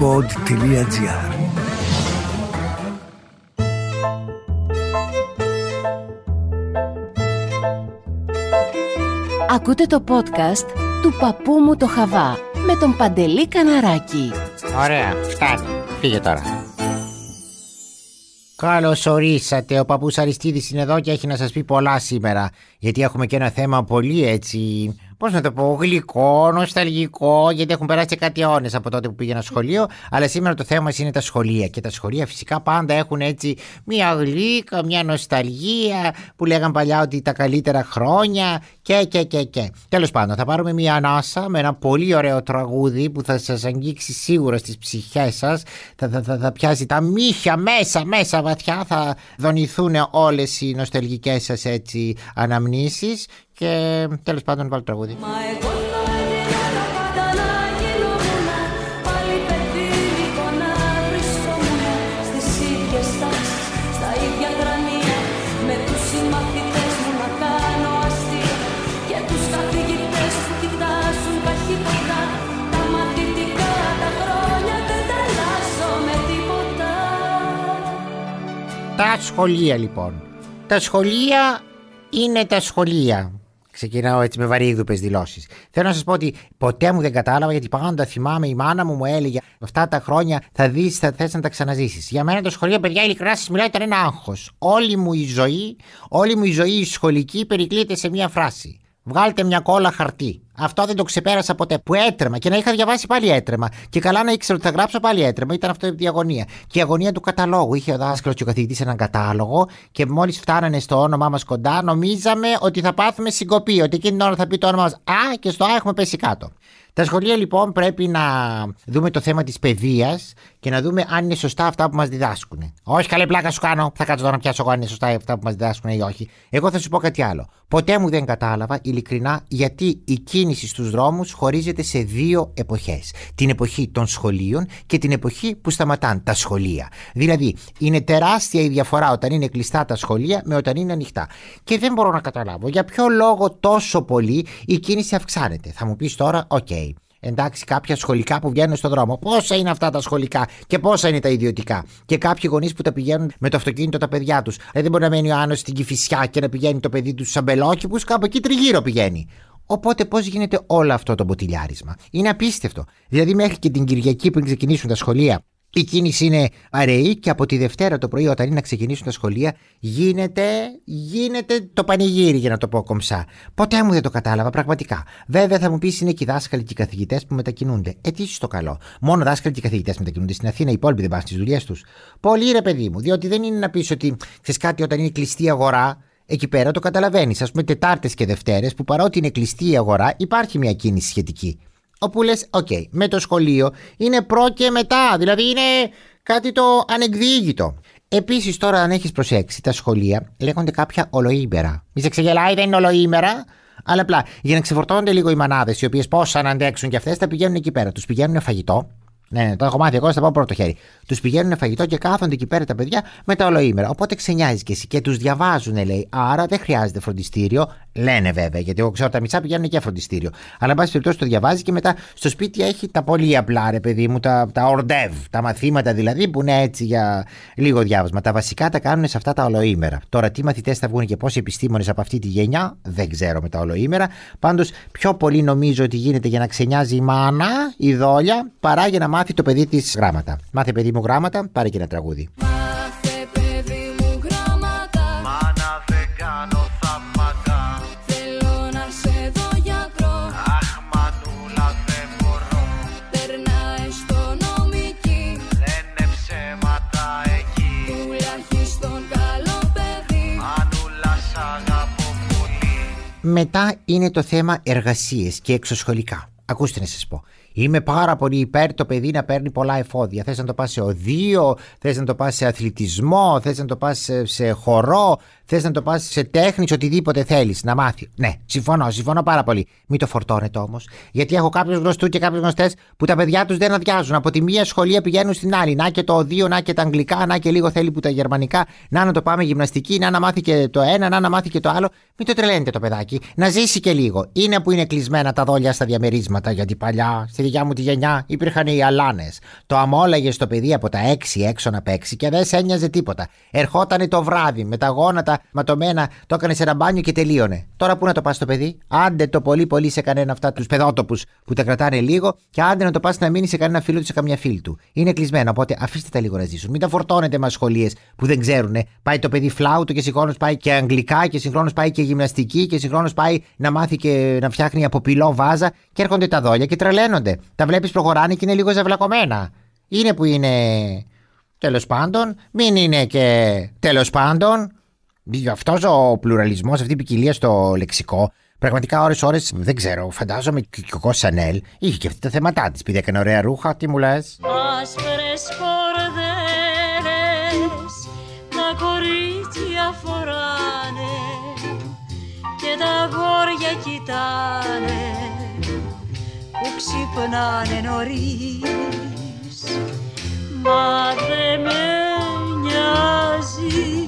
pod.gr Ακούτε το podcast του παππού μου το Χαβά με τον Παντελή Καναράκη. Ωραία, φτάνει. Φύγε τώρα. Καλώς ορίσατε. Ο παππούς Αριστίδης είναι εδώ και έχει να σας πει πολλά σήμερα. Γιατί έχουμε και ένα θέμα πολύ έτσι πώς να το πω, γλυκό, νοσταλγικό, γιατί έχουν περάσει κάτι αιώνες από τότε που πήγαινα σχολείο. Αλλά σήμερα το θέμα είναι τα σχολεία. Και τα σχολεία φυσικά πάντα έχουν έτσι μια γλύκα, μια νοσταλγία που λέγαν παλιά ότι τα καλύτερα χρόνια και και και και. Τέλος πάντων, θα πάρουμε μια ανάσα με ένα πολύ ωραίο τραγούδι που θα σας αγγίξει σίγουρα στις ψυχές σας. Θα, θα, θα, θα πιάσει τα μύχια μέσα, μέσα βαθιά. Θα δονηθούν όλες οι νοσταλγικές σας έτσι αναμνήσεις και τέλος πάντων βάλω τραγούδι. Μα εγώ θα έβγαινα πάντα να γινόμουν. Πάλι παιδί λίγο να βρισκόμουν Στις ίδιες τάξεις, στα ίδια γρανία Με τους συμμαθητές μου να κάνω αστεία. Και τους καθηγητές που κοιτάζουν καχύποτα Τα μαθητικά τα χρόνια δεν τα αλλάζω με τίποτα. Τα σχολεία λοιπόν. Τα σχολεία είναι τα σχολεία. Ξεκινάω έτσι με βαρύγδουπες δηλώσεις. Θέλω να σας πω ότι ποτέ μου δεν κατάλαβα γιατί πάντα θυμάμαι η μάνα μου μου έλεγε Αυτά τα χρόνια θα δεις, θα θες να τα ξαναζήσεις. Για μένα το σχολείο, παιδιά, ειλικρινά σας μιλάει, ήταν ένα άγχος. Όλη μου η ζωή, όλη μου η ζωή η σχολική περικλείται σε μία φράση. Βγάλτε μια κόλλα χαρτί. Αυτό δεν το ξεπέρασα ποτέ. Που έτρεμα και να είχα διαβάσει πάλι έτρεμα. Και καλά να ήξερα ότι θα γράψω πάλι έτρεμα. Ήταν αυτό η αγωνία. Και η αγωνία του καταλόγου. Είχε ο δάσκαλος και ο καθηγητής έναν κατάλογο και μόλις φτάνανε στο όνομά μας κοντά, νομίζαμε ότι θα πάθουμε συγκοπή. Ότι εκείνη την ώρα θα πει το όνομα μας Α και στο Α έχουμε πέσει κάτω. Τα σχολεία λοιπόν πρέπει να δούμε το θέμα της παιδείας και να δούμε αν είναι σωστά αυτά που μας διδάσκουν. Όχι, καλή πλάκα σου κάνω. Θα κάτσω τώρα να πιάσω εγώ αν είναι σωστά αυτά που μας διδάσκουν ή όχι. Εγώ θα σου πω κάτι άλλο. Ποτέ μου δεν κατάλαβα ειλικρινά γιατί η κίνηση στους δρόμους χωρίζεται σε δύο εποχές. Την εποχή των σχολείων και την εποχή που σταματάν τα σχολεία. Δηλαδή, είναι τεράστια η διαφορά όταν είναι κλειστά τα σχολεία με όταν είναι ανοιχτά. Και δεν μπορώ να καταλάβω για ποιο λόγο τόσο πολύ η κίνηση αυξάνεται. Θα μου πεις τώρα, OK. Okay, εντάξει, κάποια σχολικά που βγαίνουν στον δρόμο. Πόσα είναι αυτά τα σχολικά και πόσα είναι τα ιδιωτικά; Και κάποιοι γονείς που τα πηγαίνουν με το αυτοκίνητο τα παιδιά τους. Δηλαδή, δεν μπορεί να μένει ο Άνω στην Κυφυσιά και να πηγαίνει το παιδί του στους αμπελόκηπους, κάπου εκεί τριγύρω πηγαίνει. Οπότε πώς γίνεται όλο αυτό το μποτιλιάρισμα; Είναι απίστευτο. Δηλαδή, μέχρι και την Κυριακή πριν ξεκινήσουν τα σχολεία, η κίνηση είναι αραιή και από τη Δευτέρα το πρωί όταν είναι να ξεκινήσουν τα σχολεία γίνεται, γίνεται το πανηγύρι για να το πω κομψά. Ποτέ μου δεν το κατάλαβα πραγματικά. Βέβαια θα μου πεις είναι και οι δάσκαλοι και οι καθηγητές που μετακινούνται. Ε, τι το καλό. Μόνο δάσκαλοι και οι καθηγητές μετακινούνται στην Αθήνα, οι υπόλοιποι δεν πάνε στις δουλειές τους. Πολύ ρε παιδί μου, διότι δεν είναι να πεις ότι ξέρεις κάτι όταν είναι κλειστή αγορά, εκεί πέρα το καταλαβαίνεις. Α πούμε Τετάρτες και Δευτέρες που παρότι είναι κλειστή η αγορά υπάρχει μια κίνηση σχετική. Όπου λες, OK, okay, με το σχολείο είναι προ και μετά. Δηλαδή είναι κάτι το ανεκδίγητο. Επίσης, τώρα, αν έχεις προσέξει, τα σχολεία λέγονται κάποια ολοήμερα. Μη σε ξεγελάει, δεν είναι ολοήμερα. Αλλά απλά για να ξεφορτώνονται λίγο οι μανάδες, οι οποίες πώς αν αντέξουν και αυτές, θα πηγαίνουν εκεί πέρα. Τους πηγαίνουν φαγητό, ναι, ναι, το έχω μάθει εγώ, θα πάω πρώτο χέρι. Τους πηγαίνουν φαγητό και κάθονται εκεί πέρα τα παιδιά με τα ολοήμερα. Οπότε ξενιάζεις και εσύ και τους διαβάζουν, λέει. Άρα δεν χρειάζεται φροντιστήριο. Λένε βέβαια, γιατί εγώ ξέρω τα μισά πηγαίνουν και φροντιστήριο. Αλλά εν πάση περιπτώσει το διαβάζει και μετά στο σπίτι έχει τα πολύ απλά, ρε παιδί μου, τα, τα ορντεύ, τα μαθήματα δηλαδή που είναι έτσι για λίγο διάβασμα. Τα βασικά τα κάνουν σε αυτά τα ολοήμερα. Τώρα τι μαθητές θα βγουν και πόσοι επιστήμονες από αυτή τη γενιά, δεν ξέρω με τα ολοήμερα. Πάντως πιο πολύ νομίζω ότι γίνεται για να ξενιάζει η μάνα, η δόλια, παρά για να μάθει το παιδί της γράμματα. Μάθε παιδί μου γράμματα, πάρε και ένα τραγούδι. Μετά είναι το θέμα εργασίες και εξωσχολικά. Ακούστε να σας πω. Είμαι πάρα πολύ υπέρ το παιδί να παίρνει πολλά εφόδια. Θες να το πας σε οδείο, θες να το πας σε αθλητισμό, θες να το πας σε, σε χορό, θες να το πας σε τέχνης, οτιδήποτε θέλεις να μάθει. Ναι, συμφωνώ, συμφωνώ πάρα πολύ. Μην το φορτώνετε όμως. Γιατί έχω κάποιους γνωστούς και κάποιους γνωστές που τα παιδιά τους δεν αδειάζουν. Από τη μία σχολεία πηγαίνουν στην άλλη. Να και το οδείο, να και τα αγγλικά, να και λίγο θέλει που τα γερμανικά. Να να το πάμε γυμναστική, να να μάθει και το ένα, να να μάθει και το άλλο. Μην το τρελαίνετε το παιδάκι. Να ζήσει και λίγο. Είναι που είναι κλεισμένα τα δόλια στα διαμερίσματα. Γιατί παλιά στη δικιά μου τη γενιά υπήρχαν οι αλάνες. Το αμόλαγες στο παιδί από τα 6 έξω να παίξει και δεν σε ένοιαζε τίποτα. Ερχότανε το βράδυ με τα γόνατα ματωμένα, το έκανε σε ένα μπάνιο και τελείωνε. Τώρα πού να το πας το παιδί, άντε το πολύ πολύ σε κανένα αυτά τους παιδότοπους που τα κρατάνε λίγο και άντε να το πας να μείνει σε κανένα φίλο τους σε καμιά φίλη του. Είναι κλεισμένο, οπότε αφήστε τα λίγο να ζήσουν. Μην τα φορτώνετε με ασχολίες που δεν ξέρουν. Πάει το παιδί φλάουτο και συγχρόνως πάει και αγγλικά και συγχρόνως πάει και γυμναστική και συγχρόνως πάει να μάθει και να φτιάχνει από πυλό βάζα και έρχονται τα δόλια και τρελαίνονται. Τα βλέπεις προχωράνε και είναι λίγο ζευλακωμένα. Είναι που είναι. Τέλος πάντων, μην είναι και τέλος πάντων. Αυτός ο πλουραλισμός, αυτή η ποικιλία στο λεξικό, πραγματικά ώρε-ώρε δεν ξέρω. Φαντάζομαι και ο Κο Σανέλ είχε και αυτή τα θέματα της. Πήγε έκανε ωραία ρούχα, τι μου λες; Άσπρες κορδέλες τα κορίτσια φοράνε και τα γόρια κοιτάνε που ξυπνάνε νωρίς μα δεν με νοιάζει ούτε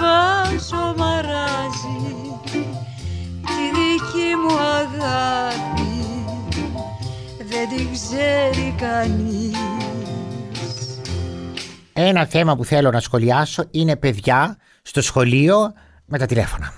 βάζω μαράζει τη δική μου αγάπη δεν την ξέρει κανείς Ένα θέμα που θέλω να σχολιάσω είναι παιδιά στο σχολείο με τα τηλέφωνα.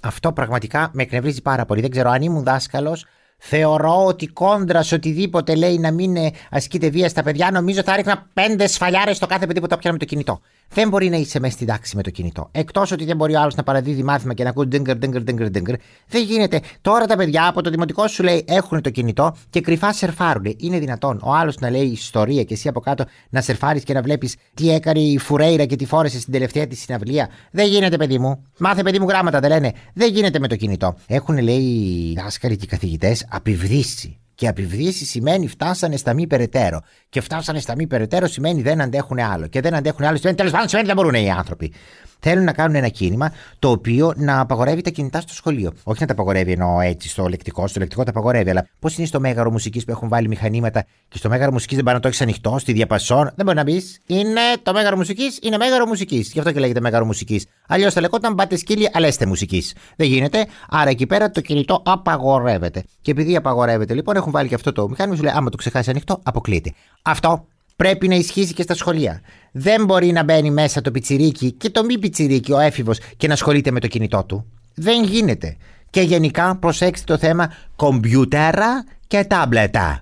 Αυτό πραγματικά με εκνευρίζει πάρα πολύ. Δεν ξέρω αν ήμουν δάσκαλος. Θεωρώ ότι κόντρα σε οτιδήποτε λέει να μην ε, ασκείται βία στα παιδιά, νομίζω θα ρίχνα πέντε σφαλιάρες στο κάθε παιδί που το πιάνει με το κινητό. Δεν μπορεί να είσαι μέσα στην τάξη με το κινητό. Εκτός ότι δεν μπορεί ο άλλος να παραδίδει μάθημα και να ακούει ντίνγκρ, ντίνγκρ, ντίνγκρ, ντίνγκρ. Δεν γίνεται. Τώρα τα παιδιά από το δημοτικό σου λέει έχουν το κινητό και κρυφά σερφάρουν. Είναι δυνατόν ο άλλος να λέει ιστορία και εσύ από κάτω να σερφάρεις και να βλέπεις τι έκανε η Φουρέιρα και τι φόρεσε στην τελευταία της συναυλία. Δεν γίνεται, παιδί μου. Μάθε, παιδί μου, γράμματα δεν λένε. Δεν γίνεται με το κινητό. Έχουν, λέει, οι δάσκαλοι και οι καθηγητές απειβδίσει. Και απειβδίσει σημαίνει φτάσανε στα μη περαιτέρω. Και φτάσανε στα μη περαιτέρω σημαίνει δεν αντέχουν άλλο. Και δεν αντέχουν άλλο σημαίνει τέλος πάντων σημαίνει δεν μπορούν οι άνθρωποι. Θέλουν να κάνουν ένα κίνημα το οποίο να απαγορεύει τα κινητά στο σχολείο. Όχι να τα απαγορεύει εννοώ έτσι στο λεκτικό, στο λεκτικό τα απαγορεύει, αλλά πώς είναι στο μέγαρο μουσικής που έχουν βάλει μηχανήματα και στο μέγαρο μουσικής δεν μπορεί να το έχεις ανοιχτό, στη διαπασόν. Δεν μπορεί να μπεις. Είναι το μέγαρο μουσικής, είναι μέγαρο μουσικής. Γι' αυτό και λέγεται μέγαρο μουσικής. Αλλιώς θα λεγόταν πάτε σκύλι, αλέστε μουσικής. Δεν γίνεται. Άρα εκεί πέρα το κινητό απαγορεύεται. Και επειδή απαγορεύεται λοιπόν έχουν βάλει και αυτό το μηχάνημα, σου λέει άμα το ξεχάσει ανοιχτό, αποκλείεται. Αυτό πρέπει να ισχύσει και στα σχολεία. Δεν μπορεί να μπαίνει μέσα το πιτσιρίκι και το μη πιτσιρίκι, ο έφηβος, και να ασχολείται με το κινητό του. Δεν γίνεται. Και γενικά προσέξτε το θέμα κομπιούτερα και τάμπλετα.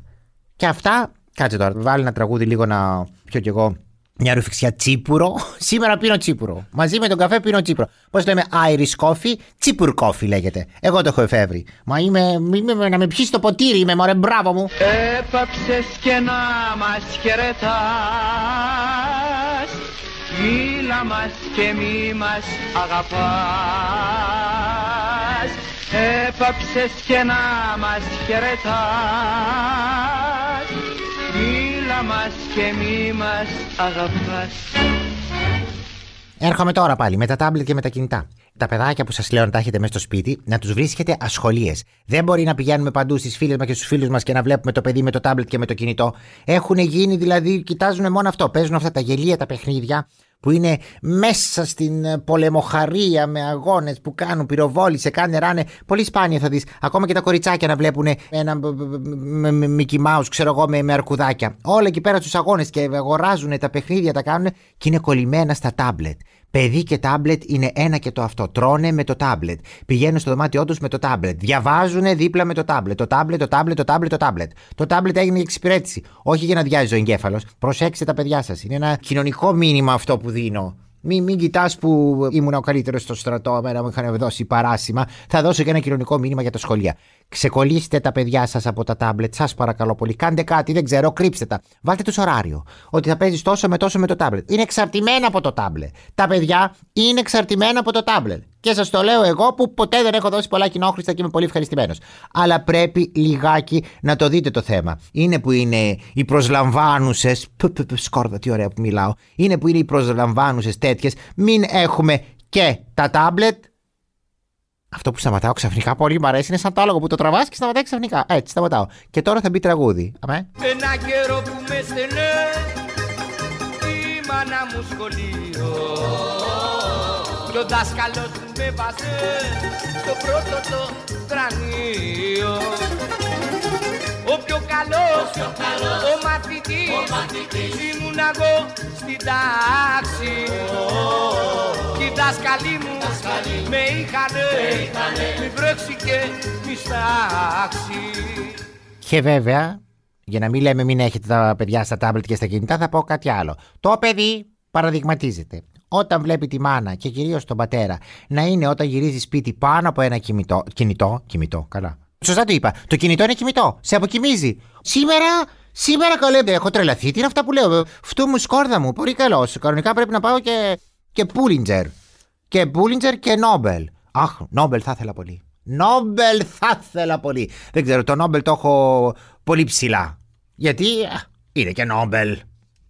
Και αυτά, κάτσε τώρα, βάλε ένα τραγούδι λίγο να πιω κι εγώ μια ρουφιξιά τσίπουρο. Σήμερα πίνω τσίπουρο. Μαζί με τον καφέ πίνω τσίπουρο. Πώς λέμε, Irish coffee, τσίπουρ coffee λέγεται. Εγώ το έχω εφεύρει. Μα είμαι, είμαι να με πιει το ποτήρι, είμαι μωρέ, μπράβο μου. Έπαψες και να μας χαιρετάς Μίλα μας και μη μας αγαπάς Έπαψες και να μας χαιρετάς Μίλα μας και μη μας αγαπάς Έρχομαι τώρα πάλι με τα τάμπλετ και με τα κινητά. Τα παιδάκια που σας λέω να τα έχετε μέσα στο σπίτι, να τους βρίσκετε ασχολίες. Δεν μπορεί να πηγαίνουμε παντού στις φίλες μας και στους φίλους μας και να βλέπουμε το παιδί με το τάμπλετ και με το κινητό. Έχουν γίνει δηλαδή, κοιτάζουν μόνο αυτό. Παίζουν αυτά τα γελία τα παιχνίδια που είναι μέσα στην ε, πολεμοχαρία με αγώνες που κάνουν πυροβόλησε, κάνε ράνε. Πολύ σπάνια θα δεις. Ακόμα και τα κοριτσάκια να βλέπουν ένα Mickey Mouse, ξέρω εγώ, με, με αρκουδάκια. Όλα εκεί πέρα στους αγώνες και αγοράζουν τα παιχνίδια, τα κάνουν και είναι κολλημένα στα τάμπλετ. Παιδί και τάμπλετ είναι ένα και το αυτό. Τρώνε με το τάμπλετ. Πηγαίνουν στο δωμάτιό τους με το τάμπλετ. Διαβάζουν δίπλα με το τάμπλετ. Το τάμπλετ, το τάμπλετ, το τάμπλετ, το τάμπλετ. Το τάμπλετ έγινε για εξυπηρέτηση. Όχι για να διάζει ο εγκέφαλος. Προσέξτε τα παιδιά σας. Είναι ένα κοινωνικό μήνυμα αυτό που δίνω. Μην, μην κοιτάς που ήμουν ο καλύτερος στο στρατό, εμένα μου είχαν δώσει παράσημα. Θα δώσω και ένα κοινωνικό μήνυμα για τα σχολεία. Ξεκολλήστε τα παιδιά σας από τα τάμπλετ, σας παρακαλώ πολύ. Κάντε κάτι, δεν ξέρω, κρύψτε τα. Βάλτε του ωράριο. Ότι θα παίζεις τόσο με τόσο με το τάμπλετ. Είναι εξαρτημένα από το τάμπλετ. Τα παιδιά είναι εξαρτημένα από το τάμπλετ. Και σας το λέω εγώ που ποτέ δεν έχω δώσει πολλά κοινόχρηστα και είμαι πολύ ευχαριστημένος. Αλλά πρέπει λιγάκι να το δείτε το θέμα. Είναι που είναι οι προσλαμβάνουσε. Σκόρδα, τι ωραία που μιλάω. Είναι που είναι οι προσλαμβάνουσες τέτοιες. Μην έχουμε και τα τάμπλετ αυτό που σταματάω ξαφνικά πολύ μου αρέσει είναι σαν το άλογο που το τραβάς και σταματάει ξαφνικά. Έτσι, σταματάω. Και τώρα θα μπει τραγούδι. Αμέ. Ένα καιρό που με στενέ η μάνα μου σχολείο και ο δάσκαλος μου με βάζε στο πρώτο το κρανίο Ο πιο καλός, ο μαθητής, ήμουν εγώ στην τάξη. Κι οι δάσκαλοι μου με είχανε, μη βρέξει και μη στάξει. Και βέβαια, για να μην λέμε μην έχετε τα παιδιά στα τάμπλετ και στα κινητά, θα πω κάτι άλλο. Το παιδί παραδειγματίζεται. Όταν βλέπει τη μάνα και κυρίως τον πατέρα να είναι όταν γυρίζει σπίτι πάνω από ένα κινητό. Κινητό, κινητό, καλά. Σωστά το είπα. Το κινητό είναι κινητό. Σε αποκοιμίζει. Σήμερα, σήμερα καλέ, έχω τρελαθεί. Τι είναι αυτά που λέω; Φτού μου σκόρδα μου. Πολύ καλό. Κανονικά πρέπει να πάω και, και Πούλιντζερ. Και Πούλιντζερ και Νόμπελ. Αχ, Νόμπελ θα ήθελα πολύ. Νόμπελ θα ήθελα πολύ. Δεν ξέρω, το Νόμπελ το έχω πολύ ψηλά. Γιατί α, είναι και Νόμπελ.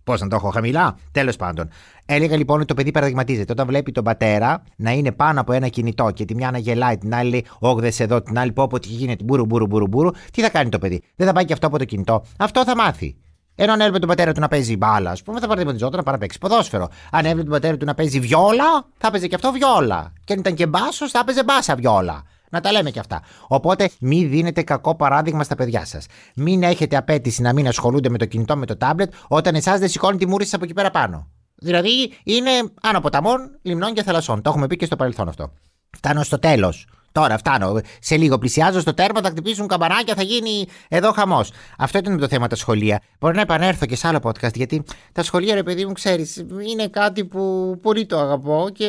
Πώς να το έχω χαμηλά; Τέλος πάντων. Έλεγα λοιπόν ότι το παιδί παραδειγματίζεται. Όταν βλέπει τον πατέρα να είναι πάνω από ένα κινητό και τη μια να γελάει, την άλλη λέει Όγδες εδώ, την άλλη πω πω τι γίνεται, μπουρου μπουρου μπουρου μπουρου, τι θα κάνει το παιδί; Δεν θα πάει και αυτό από το κινητό. Αυτό θα μάθει. Ενώ αν έβλεπε τον πατέρα του να παίζει μπάλα, ας πούμε, θα παραδειγματιζόταν να πάει να παίξει ποδόσφαιρο. Αν έβλεπε τον πατέρα του να παίζει βιόλα, θα παίζει και αυτό βιόλα. Και αν ήταν και μπάσος, θα παίζει μπάσα βιόλα. Να τα λέμε και αυτά. Οπότε μην δίνετε κακό παράδειγμα στα παιδιά σας. Μην έχετε απέτηση να μην ασχολούνται με το κινητό, με το τάμπλετ, όταν εσάς δεν σηκώνει τη μούρη σας από εκεί πέρα πάνω. Δηλαδή είναι άνω ποταμών, λιμνών και θαλασσών. Το έχουμε πει και στο παρελθόν αυτό. Φτάνω στο τέλος. Τώρα φτάνω. Σε λίγο πλησιάζω στο τέρμα, θα χτυπήσουν καμπανάκια, θα γίνει εδώ χαμός. Αυτό ήταν το θέμα τα σχολεία. Μπορεί να επανέλθω και σε άλλο podcast, γιατί τα σχολεία, ρε παιδί μου, ξέρεις, είναι κάτι που πολύ το αγαπώ και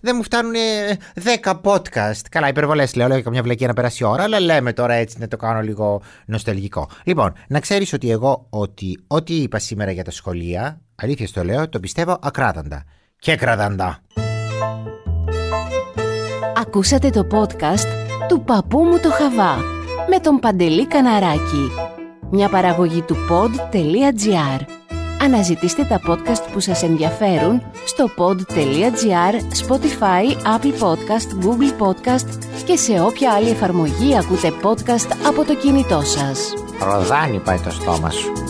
δεν μου φτάνουν 10 podcast. Καλά, υπερβολές λέω, λέω καμιά βλακία να περάσει η ώρα, αλλά λέμε τώρα έτσι να το κάνω λίγο νοσταλγικό. Λοιπόν, να ξέρεις ότι εγώ ότι ό,τι είπα σήμερα για τα σχολεία, αλήθεια το λέω, το πιστεύω ακράδαντα. Και κραδαντά. Ακούσατε το podcast του παππού μου το Χαβά με τον Παντελή Καναράκη. Μια παραγωγή του pod.gr. Αναζητήστε τα podcast που σας ενδιαφέρουν στο pod.gr, Spotify, Apple Podcast, Google Podcast και σε όποια άλλη εφαρμογή ακούτε podcast από το κινητό σας. Ροδάνι πάει το στόμα σου.